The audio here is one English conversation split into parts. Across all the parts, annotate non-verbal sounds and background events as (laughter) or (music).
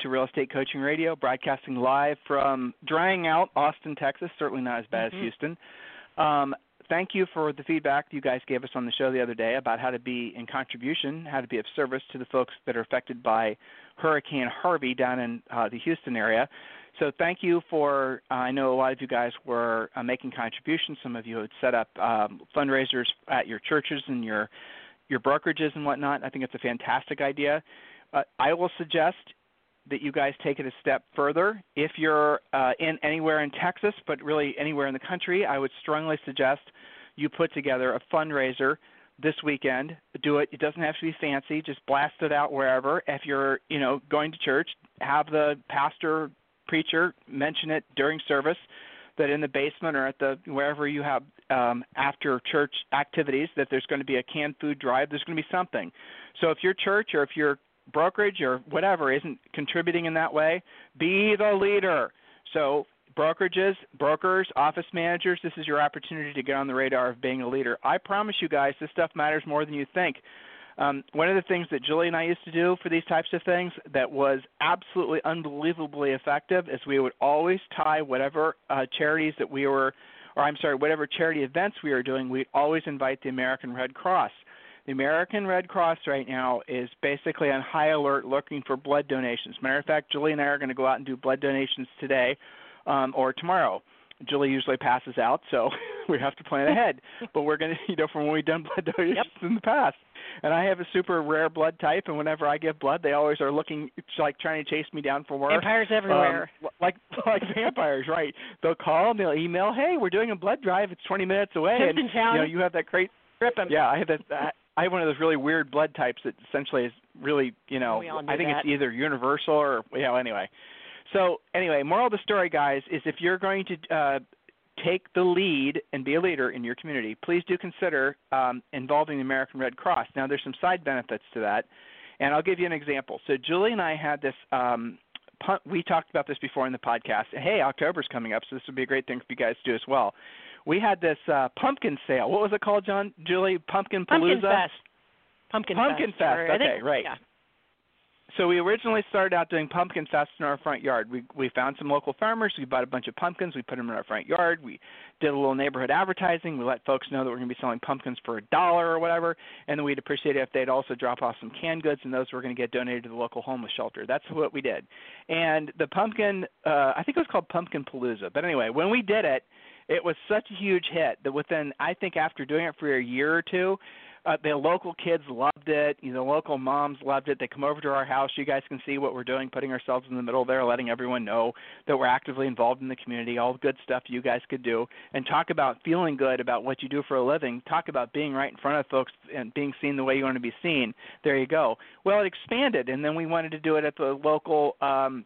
to Real Estate Coaching Radio, broadcasting live from drying out Austin, Texas. Certainly not as bad mm-hmm. as Houston. Um, thank you for the feedback you guys gave us on the show the other day about how to be in contribution, how to be of service to the folks that are affected by Hurricane Harvey down in uh, the Houston area. So thank you for. Uh, I know a lot of you guys were uh, making contributions. Some of you had set up um, fundraisers at your churches and your your brokerages and whatnot. I think it's a fantastic idea. Uh, I will suggest that you guys take it a step further. If you're uh, in anywhere in Texas, but really anywhere in the country, I would strongly suggest you put together a fundraiser this weekend. Do it. It doesn't have to be fancy. Just blast it out wherever. If you're, you know, going to church, have the pastor, preacher mention it during service that in the basement or at the wherever you have um, after church activities that there's going to be a canned food drive. There's going to be something. So if your church or if your brokerage or whatever isn't contributing in that way, be the leader. So, brokerages, brokers, office managers, this is your opportunity to get on the radar of being a leader. I promise you guys, this stuff matters more than you think. Um, one of the things that Julie and I used to do for these types of things that was absolutely unbelievably effective is we would always tie whatever uh, charities that we were, or I'm sorry, whatever charity events we were doing, we'd always invite the American Red Cross. The American Red Cross right now is basically on high alert looking for blood donations. Matter of fact, Julie and I are going to go out and do blood donations today um, or tomorrow. Julie usually passes out, so (laughs) we have to plan (laughs) ahead. but we're going (laughs) to, you know, from when we've done blood donations yep. in the past. And I have a super rare blood type, and whenever I give blood, they always are looking, it's like trying to chase me down for work. Vampires everywhere. Um, like like vampires, right? They'll call, and they'll email, "Hey, we're doing a blood drive. It's 20 minutes away." Just and town. you know, you have that great Rip 'em. Yeah, I have that. I have one of those really weird blood types that essentially is really, you know, We all do I think that. it's either universal or, you know, anyway. So anyway, moral of the story, guys, is if you're going to uh, take the lead and be a leader in your community, please do consider um, involving the American Red Cross. Now, there's some side benefits to that, and I'll give you an example. So Julie and I had this. Um, we talked about this before in the podcast. Hey, October's coming up, so this would be a great thing for you guys to do as well. We had this uh, pumpkin sale. What was it called, John? Julie, Pumpkin Palooza? Pumpkin. Fest. Pumpkin, Pumpkin Fest. Fest, or I think- okay, right. Yeah. So we originally started out doing pumpkin fest in our front yard. We we found some local farmers. We bought a bunch of pumpkins. We put them in our front yard. We did a little neighborhood advertising. We let folks know that we're going to be selling pumpkins for a dollar or whatever, and then we'd appreciate it if they'd also drop off some canned goods, and those were going to get donated to the local homeless shelter. That's what we did. And the pumpkin, uh, I think it was called Pumpkin Palooza. But anyway, when we did it, it was such a huge hit that within I think after doing it for a year or two, uh, the local kids loved it. You know, local moms loved it. They come over to our house. You guys can see what we're doing, putting ourselves in the middle there, letting everyone know that we're actively involved in the community. All the good stuff you guys could do, and talk about feeling good about what you do for a living. Talk about being right in front of folks and being seen the way you want to be seen. There you go. Well, it expanded, and then we wanted to do it at the local. Um,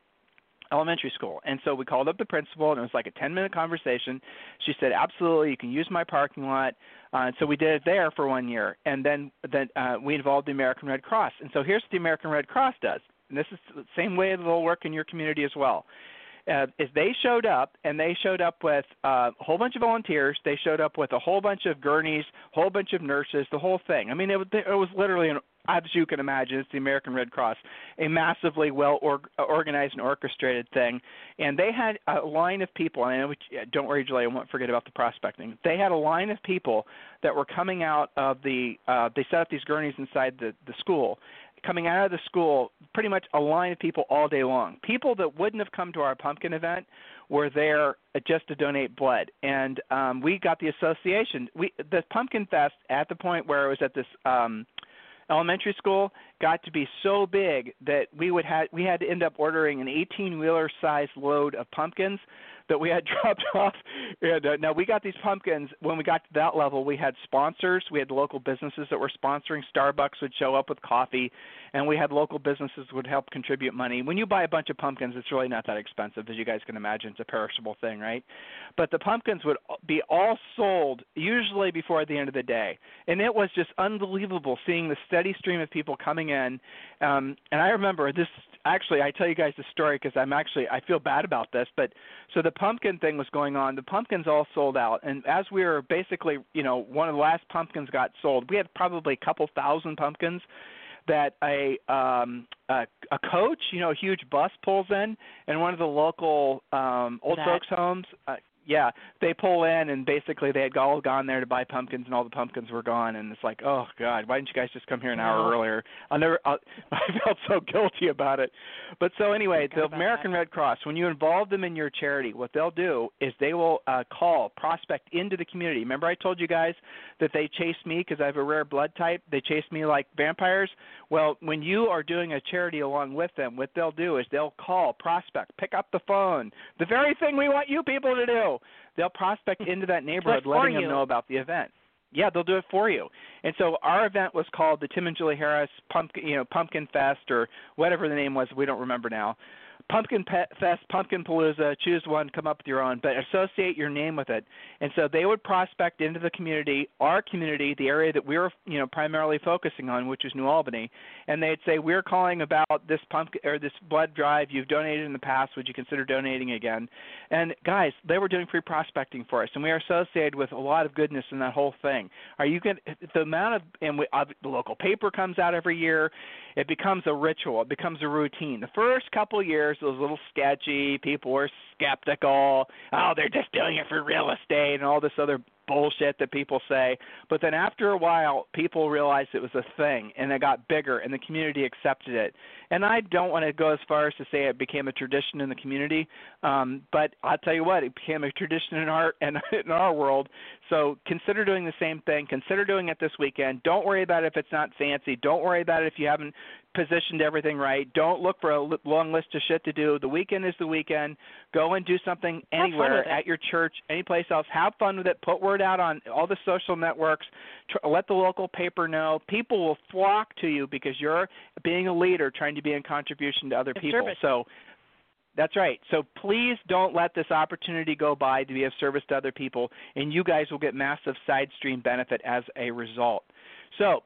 elementary school. And so we called up the principal, and it was like a 10 minute conversation. She said, Absolutely, you can use my parking lot. Uh, so we did it there for one year. And then, then uh, we involved the American Red Cross. And so here's what the American Red Cross does. And this is the same way they'll work in your community as well. Uh, is they showed up and they showed up with uh, a whole bunch of volunteers. They showed up with a whole bunch of gurneys, whole bunch of nurses, the whole thing. I mean, it it was literally an as you can imagine, it's the American Red Cross, a massively well org- organized and orchestrated thing. And they had a line of people, and I know, we- don't worry, Julie, I won't forget about the prospecting. They had a line of people that were coming out of the, uh, they set up these gurneys inside the, the school. Coming out of the school, pretty much a line of people all day long. People that wouldn't have come to our pumpkin event were there just to donate blood, and um, we got the association. We the Pumpkin Fest at the point where it was at this um, elementary school got to be so big that we would had we had to end up ordering an 18 wheeler size load of pumpkins that we had (laughs) dropped off. And uh, now we got these pumpkins. When we got to that level, we had sponsors. We had local businesses that were sponsoring. Starbucks would show up with coffee, and we had local businesses would help contribute money. When you buy a bunch of pumpkins, it's really not that expensive, as you guys can imagine. It's a perishable thing, right? But the pumpkins would be all sold usually before the end of the day, and it was just unbelievable seeing the steady stream of people coming in. Um, and I remember this actually I tell you guys the story because I'm actually I feel bad about this, but so the pumpkin thing was going on. The pumpkins all sold out, and as we were basically, you know, one of the last pumpkins got sold. We had probably a couple thousand pumpkins that a um a, a coach, you know, a huge bus pulls in, and one of the local um old that. folks homes. Uh, yeah, they pull in and basically they had all gone there to buy pumpkins and all the pumpkins were gone and it's like, oh god, why didn't you guys just come here an hour No. earlier? I'll never. I'll, (laughs) I felt so guilty about it. But so anyway, the American that. Red Cross, when you involve them in your charity, what they'll do is they will uh, call, prospect into the community. Remember, I told you guys that they chase me because I have a rare blood type. They chase me like vampires. Well, when you are doing a charity along with them, what they'll do is they'll call, prospect, pick up the phone. The very thing we want you people to do. They'll prospect hmm. into that neighborhood, letting you. them know about the event. Yeah, they'll do it for you. And so our event was called the Tim and Julie Harris Pumpkin, you know, Pumpkin Fest or whatever the name was. We don't remember now. Pumpkin Fest, Pumpkin Palooza. Choose one, come up with your own, but associate your name with it. And so they would prospect into the community, our community, the area that we were, you know, primarily focusing on, which is New Albany. And they'd say, "We're calling about this pumpkin or this blood drive. You've donated in the past. Would you consider donating again?" And guys, they were doing free prospecting for us, and we are associated with a lot of goodness in that whole thing. Are you going the amount of and we, the local paper comes out every year. It becomes a ritual. It becomes a routine. The first couple of years, it was a little sketchy. People were skeptical. Oh, they're just doing it for real estate and all this other bullshit that people say. But then after a while, people realized it was a thing, and it got bigger, and the community accepted it. And I don't want to go as far as to say it became a tradition in the community, um, but I'll tell you what, it became a tradition in our in, (laughs) in our world. So consider doing the same thing. Consider doing it this weekend. Don't worry about it if it's not fancy. Don't worry about it if you haven't positioned everything right. Don't look for a long list of shit to do. The weekend is the weekend. Go and do something anywhere at your church, any place else. Have fun with it. Put word out on all the social networks. Tr- let the local paper know. People will flock to you because you're being a leader, trying to be in contribution to other It's people. service. So that's right. So please don't let this opportunity go by to be of service to other people, and you guys will get massive side stream benefit as a result. So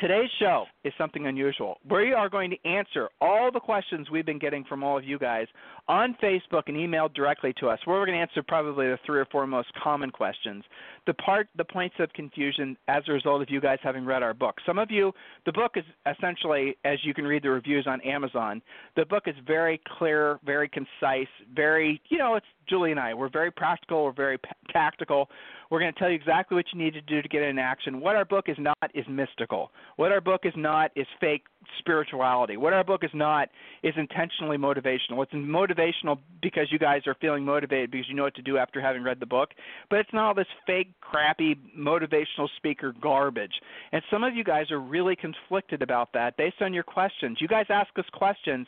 Today's show is something unusual. We are going to answer all the questions we've been getting from all of you guys on Facebook and emailed directly to us. Where we're going to answer probably the three or four most common questions. The part, the points of confusion as a result of you guys having read our book. Some of you, the book is essentially, as you can read the reviews on Amazon, the book is very clear, very concise, very, you know, it's Julie and I. We're very practical. We're very p- tactical. We're going to tell you exactly what you need to do to get in action. What our book is not is mystical. What our book is not is fake spirituality. What our book is not is intentionally motivational. It's motivational because you guys are feeling motivated because you know what to do after having read the book. But it's not all this fake, crappy motivational speaker garbage. And some of you guys are really conflicted about that based on your questions. You guys ask us questions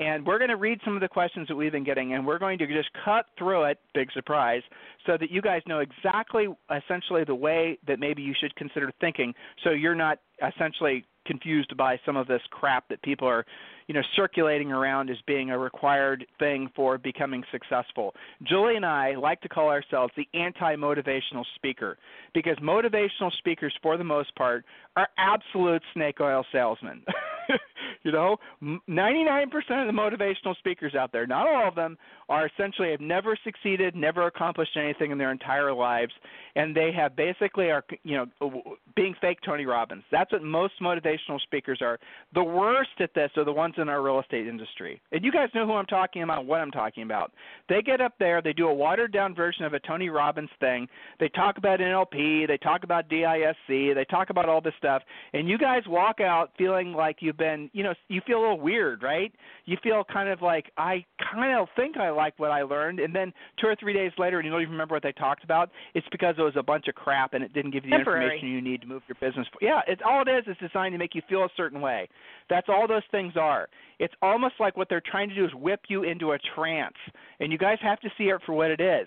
and we're going to read some of the questions that we've been getting, and we're going to just cut through it, big surprise, so that you guys know exactly, essentially, the way that maybe you should consider thinking, so you're not essentially confused by some of this crap that people are, you know, circulating around as being a required thing for becoming successful. Julie and I like to call ourselves the anti-motivational speaker because motivational speakers, for the most part, are absolute snake oil salesmen. (laughs) you know, 99% of the motivational speakers out there, not all of them, are essentially have never succeeded, never accomplished anything in their entire lives, and they have basically are, you know, being fake Tony Robbins. That's what most motivational speakers are. The worst at this are the ones in our real estate industry. And you guys know who I'm talking about, what I'm talking about. They get up there, they do a watered down version of a Tony Robbins thing. They talk about NLP, they talk about DISC, they talk about all this stuff, and you guys walk out feeling like you've been, you know, you feel a little weird, right? You feel kind of like I kind of think I like what I learned, and then two or three days later, and you don't even remember what they talked about. It's because it was a bunch of crap, and it didn't give you the Temporary. information you need to move your business. Yeah, it's all it is. It's designed to make you feel a certain way. That's all those things are. It's almost like what they're trying to do is whip you into a trance, and you guys have to see it for what it is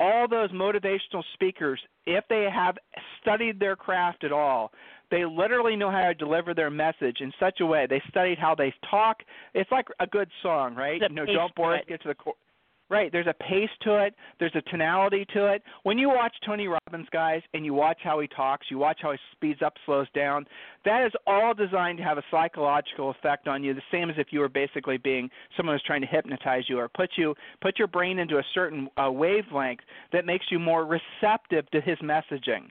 all those motivational speakers, if they have studied their craft at all, they literally know how to deliver their message in such a way. They studied how they talk. It's like a good song, right? You know, don't bore us, get to the core. Right, there's a pace to it. There's a tonality to it. When you watch Tony Robbins, guys, and you watch how he talks, you watch how he speeds up, slows down. That is all designed to have a psychological effect on you, the same as if you were basically being someone who's trying to hypnotize you or put you put your brain into a certain uh, wavelength that makes you more receptive to his messaging.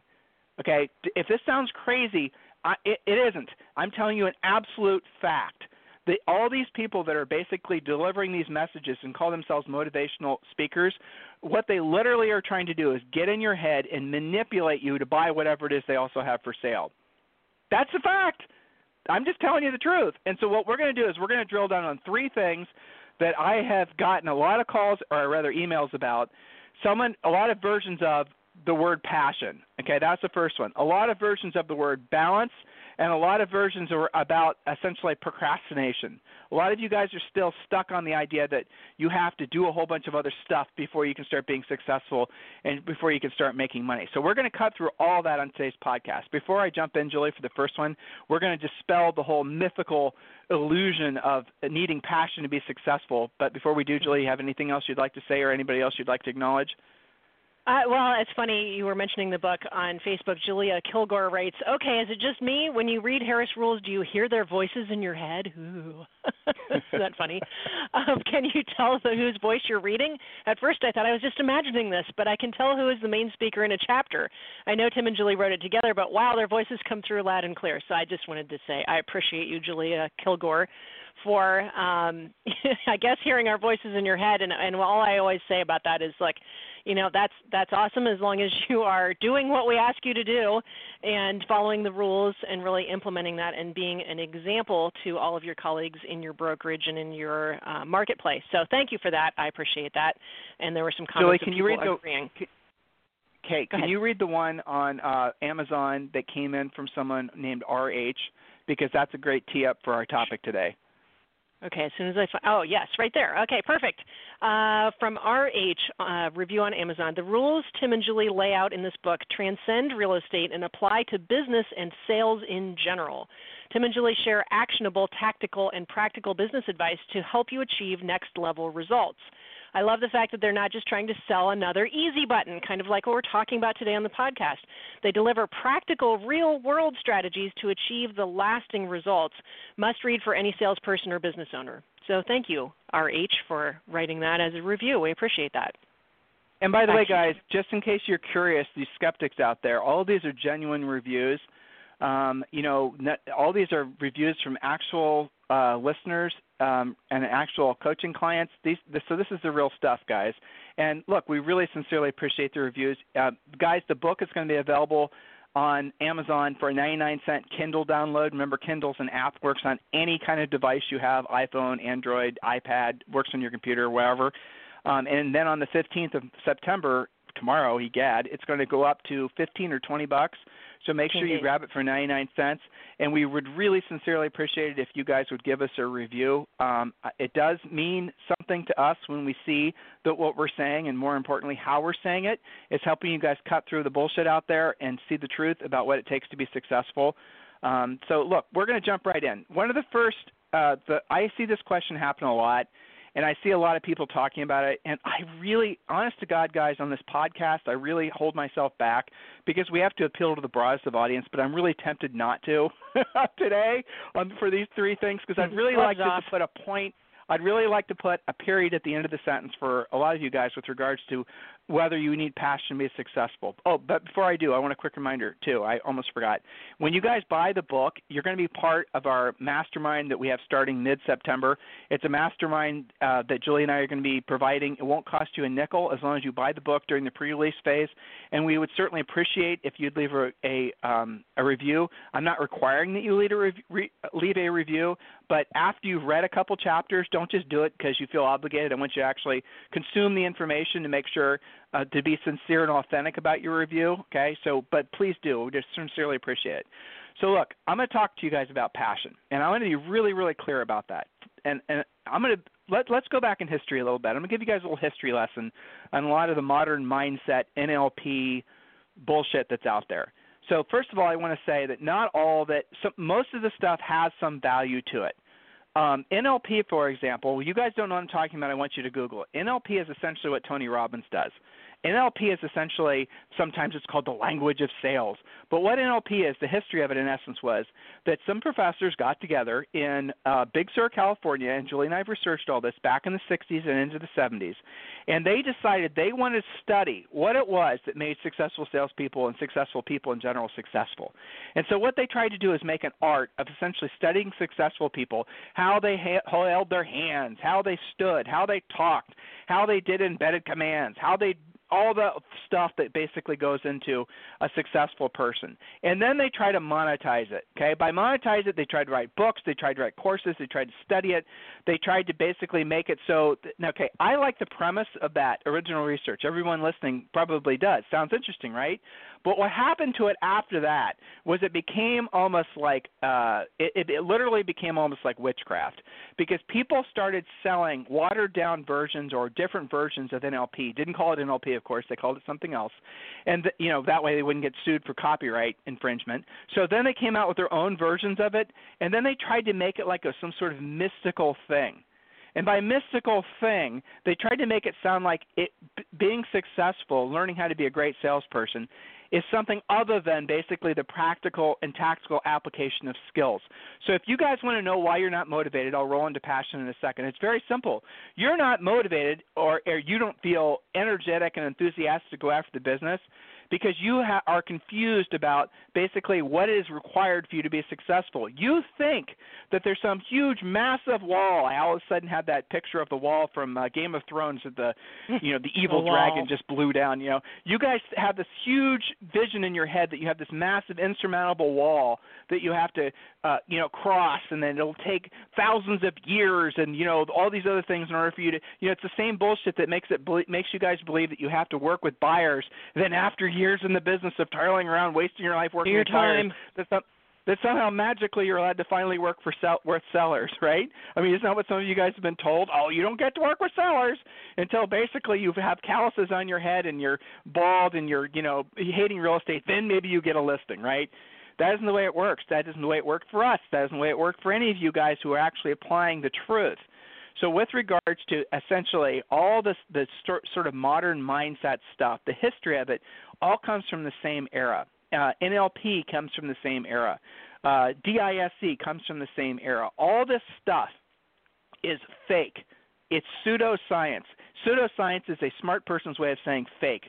Okay, if this sounds crazy, I, it, it isn't. I'm telling you an absolute fact. The, all these people that are basically delivering these messages and call themselves motivational speakers, what they literally are trying to do is get in your head and manipulate you to buy whatever it is they also have for sale. That's a fact. I'm just telling you the truth. And so what we're going to do is we're going to drill down on three things that I have gotten a lot of calls or rather emails about. Someone a lot of versions of the word passion. Okay, that's the first one. A lot of versions of the word balance and a lot of versions are about essentially procrastination. A lot of you guys are still stuck on the idea that you have to do a whole bunch of other stuff before you can start being successful and before you can start making money. So we're going to cut through all that on today's podcast. Before I jump in, Julie, for the first one, we're going to dispel the whole mythical illusion of needing passion to be successful. But before we do, Julie, you have anything else you'd like to say or anybody else you'd like to acknowledge? Uh, well, it's funny you were mentioning the book on Facebook. Julia Kilgore writes, "Okay, is it just me? When you read Harris Rules, do you hear their voices in your head? Ooh, (laughs) is that funny? (laughs) Um, can you tell the, whose voice you're reading? At first, I thought I was just imagining this, but I can tell who is the main speaker in a chapter. I know Tim and Julie wrote it together, but wow, their voices come through loud and clear. So I just wanted to say I appreciate you, Julia Kilgore." For um, (laughs) I guess hearing our voices in your head, and and all I always say about that is like, you know that's that's awesome as long as (laughs) you are doing what we ask you to do and following the rules and really implementing that and being an example to all of your colleagues in your brokerage and in your uh, marketplace. So thank you for that. I appreciate that. And there were some Julie, comments can you read the- agreeing. Kate, Go can you read the one on uh, Amazon that came in from someone named RH? Because that's a great tee up for our topic today. Okay, as soon as I find, oh yes, right there. Okay, perfect. Uh, from RH uh, review on Amazon, the rules Tim and Julie lay out in this book transcend real estate and apply to business and sales in general. Tim and Julie share actionable, tactical, and practical business advice to help you achieve next level results. I love the fact that they're not just trying to sell another easy button, kind of like what we're talking about today on the podcast. They deliver practical, real world strategies to achieve the lasting results. Must read for any salesperson or business owner. So thank you, RH, for writing that as a review. We appreciate that. And by the way, guys, just in case you're curious, these skeptics out there, all of these are genuine reviews. Um, you know, all these are reviews from actual uh, listeners um, and actual coaching clients. These, this, so this is the real stuff, guys. And look, we really sincerely appreciate the reviews, uh, guys. The book is going to be available on Amazon for a 99 cent Kindle download. Remember, Kindle's an app works on any kind of device you have: iPhone, Android, iPad, works on your computer, wherever. Um, and then on the 15th of September, tomorrow, egad, it's going to go up to 15 or 20 bucks. So make sure you grab it for 99 cents. And we would really sincerely appreciate it if you guys would give us a review. Um, it does mean something to us when we see that what we're saying, and more importantly, how we're saying it, is helping you guys cut through the bullshit out there and see the truth about what it takes to be successful. Um, so look, we're going to jump right in. One of the first, uh, the, I see this question happen a lot and I see a lot of people talking about it. And I really, honest to God, guys, on this podcast, I really hold myself back because we have to appeal to the broadest of audience. But I'm really tempted not to (laughs) today um, for these three things because I'd really like to put a point. I'd really like to put a period at the end of the sentence for a lot of you guys with regards to whether you need passion to be successful. Oh, but before I do, I want a quick reminder too. I almost forgot. When you guys buy the book, you're going to be part of our mastermind that we have starting mid-September. It's a mastermind uh, that Julie and I are going to be providing. It won't cost you a nickel as long as you buy the book during the pre-release phase, and we would certainly appreciate if you'd leave a a, um, a review. I'm not requiring that you leave a, re- leave a review, but after you've read a couple chapters, don't just do it because you feel obligated. I want you to actually consume the information to make sure uh, to be sincere and authentic about your review. Okay, so but please do. We just sincerely appreciate it. So look, I'm going to talk to you guys about passion, and I'm going to be really, really clear about that. And and I'm going to let let's go back in history a little bit. I'm going to give you guys a little history lesson on a lot of the modern mindset NLP bullshit that's out there. So first of all, I want to say that not all that so most of the stuff has some value to it. Um, NLP, for example, you guys don't know what I'm talking about. I want you to Google it. NLP is essentially what Tony Robbins does. NLP is essentially, sometimes it's called the language of sales. But what NLP is, the history of it in essence was that some professors got together in uh, Big Sur, California, and Julie and I have researched all this back in the 60s and into the 70s, and they decided they wanted to study what it was that made successful salespeople and successful people in general successful. And so what they tried to do is make an art of essentially studying successful people, how they ha- held their hands, how they stood, how they talked, how they did embedded commands, how they all the stuff that basically goes into a successful person. And then they try to monetize it. Okay, by monetize it, they tried to write books, they tried to write courses, they tried to study it, they tried to basically make it so. Okay, I like the premise of that original research. Everyone listening probably does. Sounds interesting, right? But what happened to it after that was it became almost like uh, it, it, it literally became almost like witchcraft because people started selling watered down versions or different versions of NLP. Didn't call it NLP, of course, they called it something else, and you know that way they wouldn't get sued for copyright infringement. So then they came out with their own versions of it, and then they tried to make it like a, some sort of mystical thing. And by mystical thing, they tried to make it sound like it b- being successful, learning how to be a great salesperson, is something other than basically the practical and tactical application of skills. So if you guys want to know why you're not motivated, I'll roll into passion in a second. It's very simple. You're not motivated or, or you don't feel energetic and enthusiastic to go after the business because you ha- are confused about basically what is required for you to be successful. You think that there's some huge, massive wall. I all of a sudden had that picture of the wall from uh, Game of Thrones that the, (laughs) you know, the evil the dragon just blew down. You know, you guys have this huge vision in your head that you have this massive, insurmountable wall that you have to, uh, you know, cross, and then it'll take thousands of years, and you know, all these other things in order for you to, you know, it's the same bullshit that makes it makes you guys believe that you have to work with buyers. Then after years years in the business of toiling around, wasting your life working your time. That's not, that somehow magically you're allowed to finally work for sell, with sellers, right? I mean, isn't that what some of you guys have been told? Oh, you don't get to work with sellers until basically you have calluses on your head and you're bald and you're, you know, hating real estate. Then maybe you get a listing, right? That isn't the way it works. That isn't the way it worked for us. That isn't the way it worked for any of you guys who are actually applying the truth. So, with regards to essentially all this the sort of modern mindset stuff, the history of it all comes from the same era. Uh, NLP comes from the same era. Uh, DISC comes from the same era. All this stuff is fake. It's pseudoscience. Pseudoscience is a smart person's way of saying fake.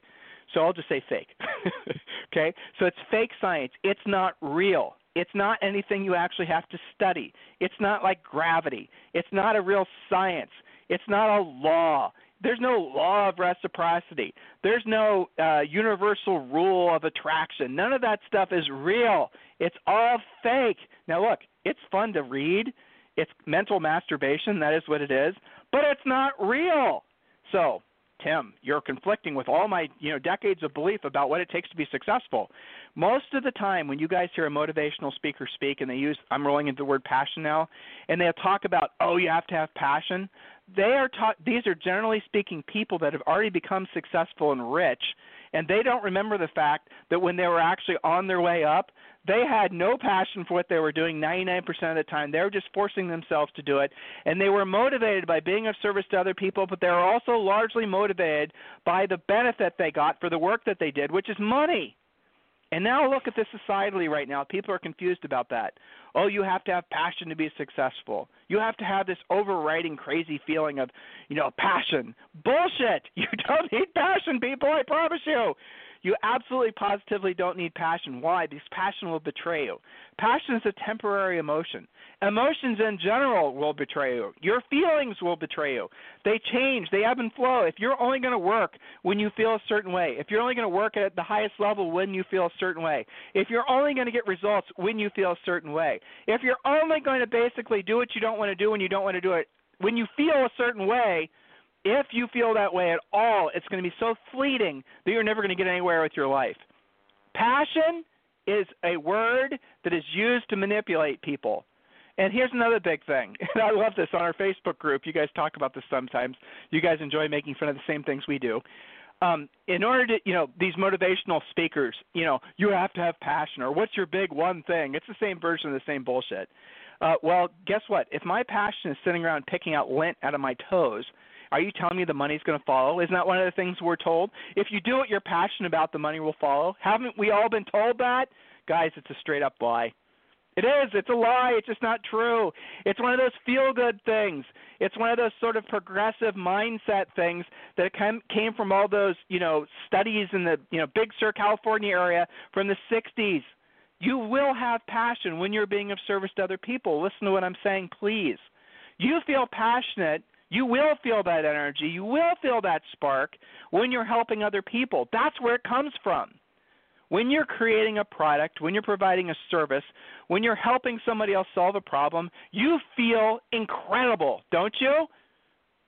So I'll just say fake. (laughs) okay? So it's fake science. It's not real. It's not anything you actually have to study. It's not like gravity. It's not a real science. It's not a law. There's no law of reciprocity. There's no uh, universal rule of attraction. None of that stuff is real. It's all fake. Now, look, it's fun to read. It's mental masturbation. That is what it is. But it's not real. So, Tim, you're conflicting with all my, you know, decades of belief about what it takes to be successful. Most of the time when you guys hear a motivational speaker speak and they use I'm rolling into the word passion now, and they'll talk about, "Oh, you have to have passion." They are taught these are generally speaking people that have already become successful and rich, and they don't remember the fact that when they were actually on their way up, they had no passion for what they were doing 99% of the time. They were just forcing themselves to do it. And they were motivated by being of service to other people, but they were also largely motivated by the benefit they got for the work that they did, which is money. And now look at this societally right now. People are confused about that. Oh, you have to have passion to be successful. You have to have this overriding crazy feeling of, you know, passion. Bullshit. (laughs) You don't need passion, people, I promise you. You absolutely positively don't need passion. Why? Because passion will betray you. Passion is a temporary emotion. Emotions in general will betray you. Your feelings will betray you. They change, they ebb and flow. If you're only going to work when you feel a certain way, if you're only going to work at the highest level when you feel a certain way, if you're only going to get results when you feel a certain way, if you're only going to basically do what you don't want to do when you don't want to do it when you feel a certain way, if you feel that way at all, it's going to be so fleeting that you're never going to get anywhere with your life. Passion is a word that is used to manipulate people. And here's another big thing. (laughs) And I love this on our Facebook group. You guys talk about this sometimes. You guys enjoy making fun of the same things we do. Um, in order to, you know, these motivational speakers, you know, you have to have passion or what's your big one thing? It's the same version of the same bullshit. Uh, well, guess what? If my passion is sitting around picking out lint out of my toes, are you telling me the money's going to follow? Isn't that one of the things we're told? If you do what you're passionate about, the money will follow. Haven't we all been told that? Guys, it's a straight up lie. It is. It's a lie. It's just not true. It's one of those feel good things. It's one of those sort of progressive mindset things that came from all those, you know, studies in the, you know, Big Sur, California area from the 60s. You will have passion when you're being of service to other people. Listen to what I'm saying, please. You feel passionate you will feel that energy. You will feel that spark when you're helping other people. That's where it comes from. When you're creating a product, when you're providing a service, when you're helping somebody else solve a problem, you feel incredible, don't you?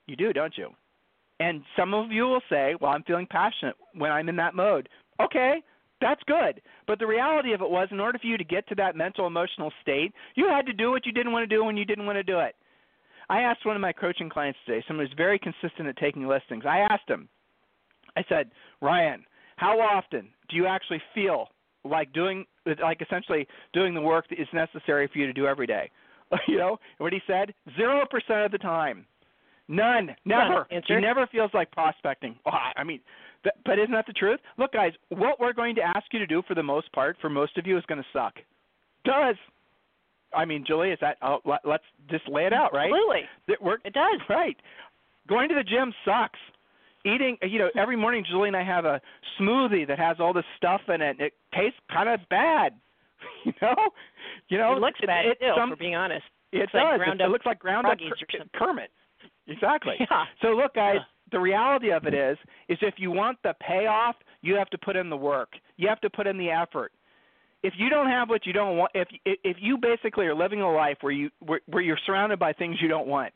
You do, don't you? And some of you will say, Well, I'm feeling passionate when I'm in that mode. Okay, that's good. But the reality of it was, in order for you to get to that mental, emotional state, you had to do what you didn't want to do when you didn't want to do it. I asked one of my coaching clients today, someone who's very consistent at taking listings. I asked him, I said, Ryan, how often do you actually feel like doing, like essentially doing the work that is necessary for you to do every day? (laughs) you know, what he said, zero percent of the time, none, never. He never feels like prospecting. (laughs) Oh, I mean, but isn't that the truth? Look, guys, what we're going to ask you to do for the most part, for most of you, is going to suck. Does I mean, Julie, is that? Oh, let, us just lay it out, right? Absolutely. It, work, it does. Right. Going to the gym sucks. Eating, you know, every morning Julie and I have a smoothie that has all this stuff in it. And It tastes kind of bad. (laughs) You know, you know, it looks it, bad it, too. Some, for being honest, it it's does. Like ground it, up it looks like ground up Kermit. Exactly. (laughs) Yeah. So look, guys, yeah. the reality of it is, is if you want the payoff, you have to put in the work. You have to put in the effort if you don't have what you don't want, if if you basically are living a life where you where, where you're surrounded by things you don't want,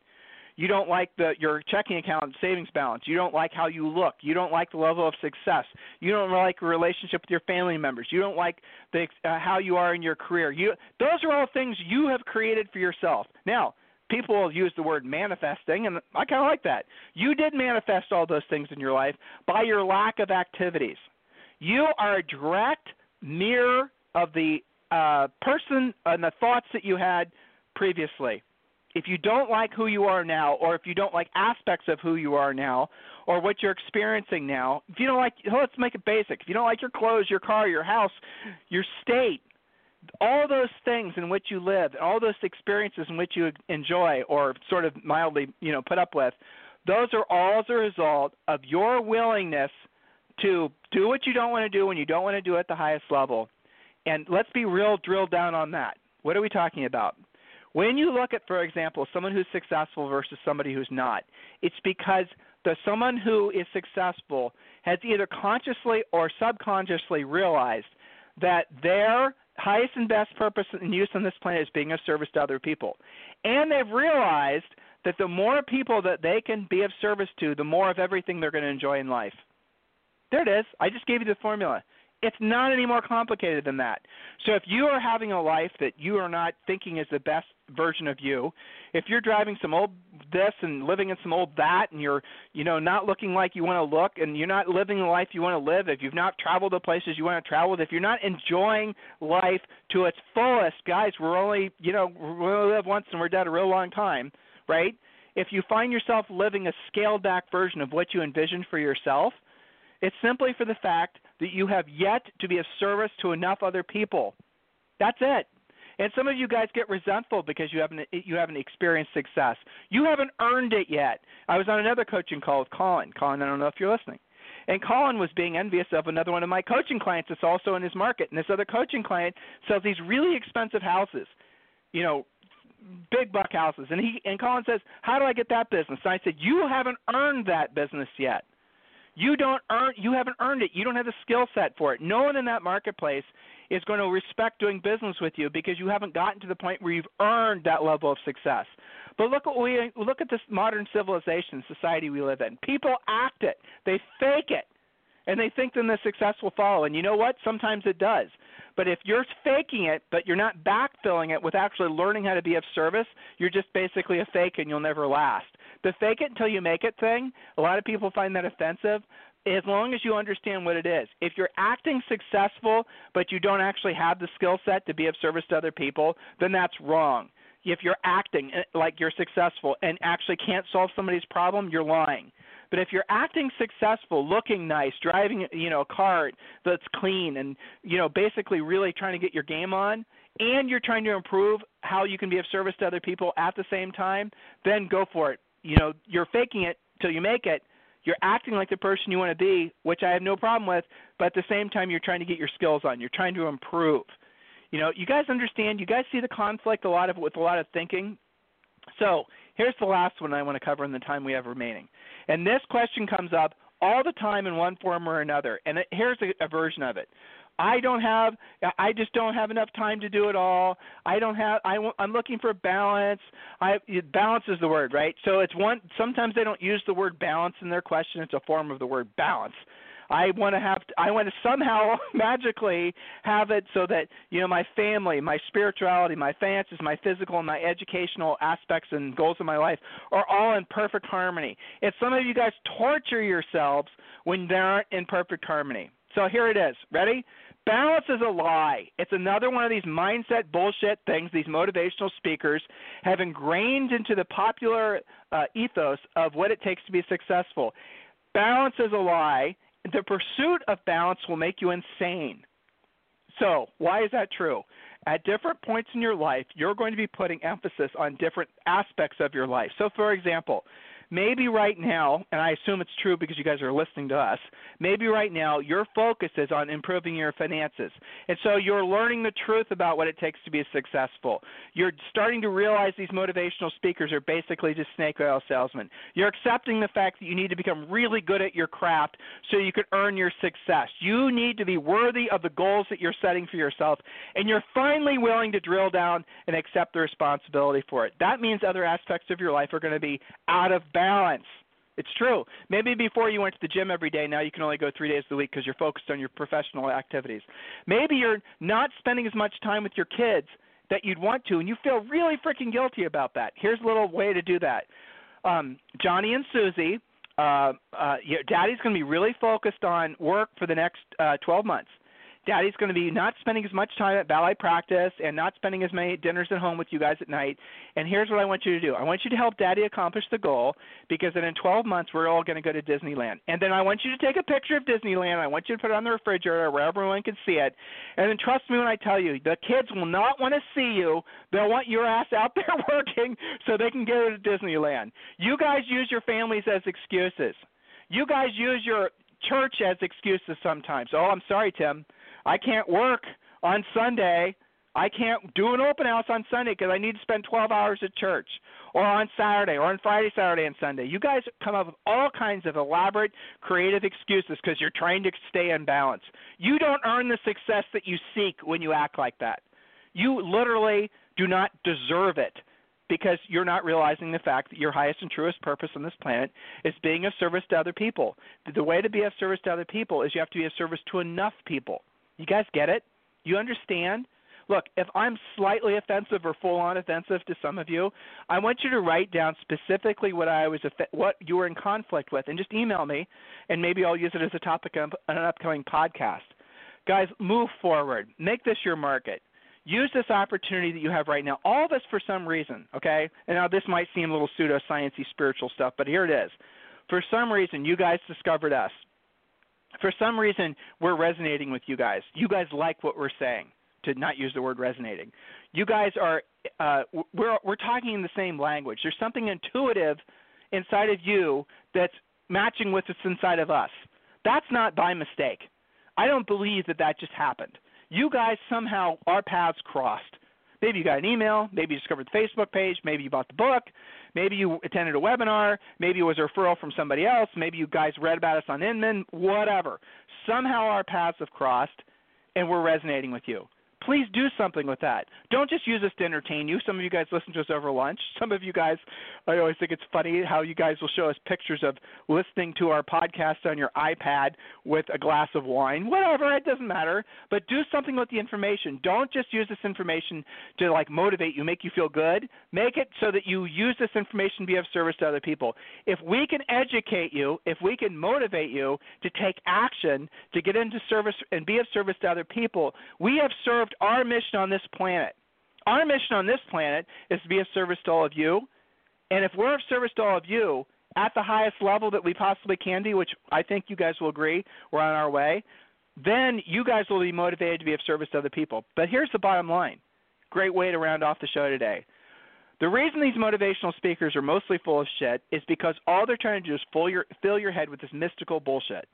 you don't like the your checking account savings balance, you don't like how you look, you don't like the level of success, you don't like your relationship with your family members, you don't like the uh, how you are in your career. You those are all things you have created for yourself. Now, people will use the word manifesting, and I kind of like that. You did manifest all those things in your life by your lack of activities. You are a direct mirror of the uh, person and the thoughts that you had previously. If you don't like who you are now, or if you don't like aspects of who you are now, or what you're experiencing now, if you don't like, let's make it basic. If you don't like your clothes, your car, your house, your state, all those things in which you live, all those experiences in which you enjoy or sort of mildly, you know, put up with, those are all as a result of your willingness to do what you don't want to do when you don't want to do it at the highest level and let's be real, drill down on that. What are we talking about? When you look at, for example, someone who's successful versus somebody who's not, it's because the someone who is successful has either consciously or subconsciously realized that their highest and best purpose and use on this planet is being of service to other people. And they've realized that the more people that they can be of service to, the more of everything they're going to enjoy in life. There it is. I just gave you the formula. It's not any more complicated than that. So if you are having a life that you are not thinking is the best version of you, if you're driving some old this and living in some old that and you're, you know, not looking like you want to look and you're not living the life you want to live, if you've not traveled the places you want to travel, if you're not enjoying life to its fullest, guys, we're only, you know, we only live once and we're dead a real long time, right? If you find yourself living a scaled back version of what you envisioned for yourself, it's simply for the fact that you have yet to be of service to enough other people. That's it. And some of you guys get resentful because you haven't you haven't experienced success. You haven't earned it yet. I was on another coaching call with Colin. Colin, I don't know if you're listening. And Colin was being envious of another one of my coaching clients that's also in his market. And this other coaching client sells these really expensive houses, you know, big buck houses. And he and Colin says, "How do I get that business?" And I said, "You haven't earned that business yet. You don't earn. You haven't earned it. You don't have the skill set for it. No one in that marketplace is going to respect doing business with you because you haven't gotten to the point where you've earned that level of success. But look at we look at this modern civilization society we live in. People act it. They fake it. And they think then the success will follow. And you know what? Sometimes it does. But if you're faking it, but you're not backfilling it with actually learning how to be of service, you're just basically a fake and you'll never last. The fake it until you make it thing, a lot of people find that offensive as long as you understand what it is. If you're acting successful but you don't actually have the skill set to be of service to other people, then that's wrong. If you're acting eh, like you're successful and actually can't solve somebody's problem, you're lying. But if you're acting successful, looking nice, driving you know a car that's clean, and you know basically really trying to get your game on, and you're trying to improve how you can be of service to other people at the same time, then go for it. You know you're faking it till you make it, you're acting like the person you want to be, which I have no problem with, but at the same time you're trying to get your skills on. You're trying to improve. You know, you guys understand, you guys see the conflict a lot of with a lot of thinking. So, here's the last one I want to cover in the time we have remaining. And this question comes up all the time in one form or another. And it, here's a, a version of it. I don't have I just don't have enough time to do it all. I don't have I I'm looking for balance. I balance is the word, right? So it's one sometimes they don't use the word balance in their question. It's a form of the word balance. I want to have I want to somehow (laughs) magically have it so that you know my family, my spirituality, my finances, my physical and my educational aspects and goals of my life are all in perfect harmony. And some of you guys torture yourselves when they aren't in perfect harmony. So here it is. Ready? Balance is a lie. It's another one of these mindset bullshit things these motivational speakers have ingrained into the popular uh, ethos of what it takes to be successful. Balance is a lie. The pursuit of balance will make you insane. So, why is that true? At different points in your life, you're going to be putting emphasis on different aspects of your life. So, for example, maybe right now, and I assume it's true because you guys are listening to us, maybe right now your focus is on improving your finances. And so you're learning the truth about what it takes to be successful. You're starting to realize these motivational speakers are basically just snake oil salesmen. You're accepting the fact that you need to become really good at your craft so you can earn your success. You need to be worthy of the goals that you're setting for yourself, and you're finally willing to drill down and accept the responsibility for it. That means other aspects of your life are going to be out of balance balance. It's true. Maybe before you went to the gym every day, now you can only go three days a week because you're focused on your professional activities. Maybe you're not spending as much time with your kids that you'd want to, and you feel really freaking guilty about that. Here's a little way to do that. Um, Johnny and Susie, uh, uh, your daddy's going to be really focused on work for the next uh, 12 months. Daddy's going to be not spending as much time at ballet practice and not spending as many dinners at home with you guys at night. And here's what I want you to do I want you to help Daddy accomplish the goal because then in 12 months, we're all going to go to Disneyland. And then I want you to take a picture of Disneyland. I want you to put it on the refrigerator where everyone can see it. And then trust me when I tell you, the kids will not want to see you. They'll want your ass out (laughs) there working so they can go to Disneyland. You guys use your families as excuses. You guys use your church as excuses sometimes. Oh, I'm sorry, Tim. I can't work on Sunday. I can't do an open house on Sunday because I need to spend 12 hours at church, or on Saturday, or on Friday, Saturday, and Sunday. You guys come up with all kinds of elaborate, creative excuses because you're trying to stay in balance. You don't earn the success that you seek when you act like that. You literally do not deserve it because you're not realizing the fact that your highest and truest purpose on this planet is being of service to other people. The way to be of service to other people is you have to be of service to enough people. You guys get it? You understand? Look, if I'm slightly offensive or full on offensive to some of you, I want you to write down specifically what I was what you were in conflict with and just email me and maybe I'll use it as a topic on an upcoming podcast. Guys, move forward. Make this your market. Use this opportunity that you have right now. All this for some reason, okay? And now this might seem a little pseudosciencey spiritual stuff, but here it is. For some reason, you guys discovered us for some reason we're resonating with you guys. You guys like what we're saying. To not use the word resonating, you guys are uh, we're we're talking in the same language. There's something intuitive inside of you that's matching with what's inside of us. That's not by mistake. I don't believe that that just happened. You guys somehow our paths crossed. Maybe you got an email, maybe you discovered the Facebook page, maybe you bought the book, maybe you attended a webinar, maybe it was a referral from somebody else, maybe you guys read about us on Inman, whatever. Somehow our paths have crossed and we're resonating with you please do something with that. Don't just use this to entertain you. Some of you guys listen to us over lunch. Some of you guys, I always think it's funny how you guys will show us pictures of listening to our podcast on your iPad with a glass of wine. Whatever, it doesn't matter. But do something with the information. Don't just use this information to like motivate you, make you feel good. Make it so that you use this information to be of service to other people. If we can educate you, if we can motivate you to take action, to get into service and be of service to other people, we have served our mission on this planet. Our mission on this planet is to be of service to all of you. And if we're of service to all of you at the highest level that we possibly can be, which I think you guys will agree we're on our way, then you guys will be motivated to be of service to other people. But here's the bottom line great way to round off the show today. The reason these motivational speakers are mostly full of shit is because all they're trying to do is fill your, fill your head with this mystical bullshit.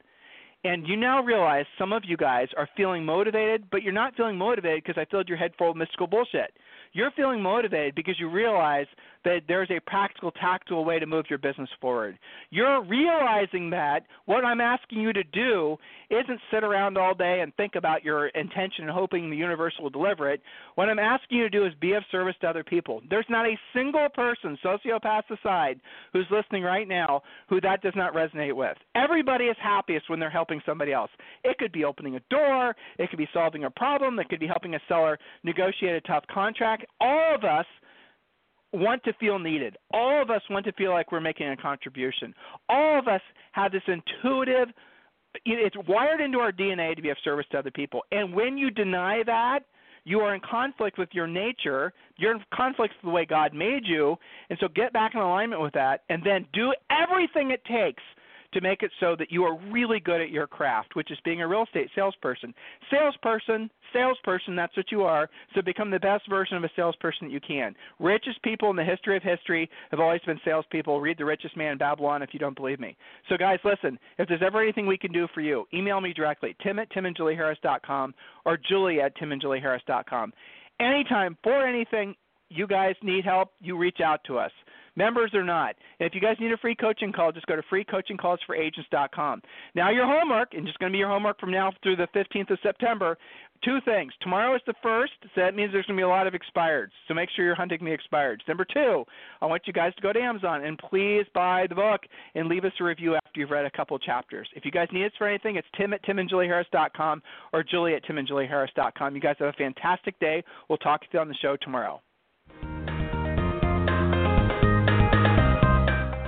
And you now realize some of you guys are feeling motivated, but you're not feeling motivated because I filled your head full of mystical bullshit. You're feeling motivated because you realize that there's a practical, tactical way to move your business forward. You're realizing that what I'm asking you to do isn't sit around all day and think about your intention and hoping the universe will deliver it. What I'm asking you to do is be of service to other people. There's not a single person, sociopaths aside, who's listening right now who that does not resonate with. Everybody is happiest when they're helping somebody else. It could be opening a door, it could be solving a problem, it could be helping a seller negotiate a tough contract. All of us want to feel needed. All of us want to feel like we're making a contribution. All of us have this intuitive it's wired into our DNA to be of service to other people. And when you deny that, you are in conflict with your nature. You're in conflict with the way God made you. And so get back in alignment with that and then do everything it takes to make it so that you are really good at your craft, which is being a real estate salesperson. Salesperson, salesperson, that's what you are. So become the best version of a salesperson that you can. Richest people in the history of history have always been salespeople. Read The Richest Man in Babylon if you don't believe me. So, guys, listen, if there's ever anything we can do for you, email me directly, tim at timandjulieharris.com or julie at timandjulieharris.com. Anytime, for anything, you guys need help, you reach out to us members or not. And if you guys need a free coaching call, just go to freecoachingcallsforagents.com. Now, your homework, and just going to be your homework from now through the 15th of September, two things. Tomorrow is the first, so that means there's going to be a lot of expireds. So make sure you're hunting the expireds. Number two, I want you guys to go to Amazon and please buy the book and leave us a review after you've read a couple chapters. If you guys need us for anything, it's tim at timandjulieharris.com or julie at timandjulieharris.com. You guys have a fantastic day. We'll talk to you on the show tomorrow.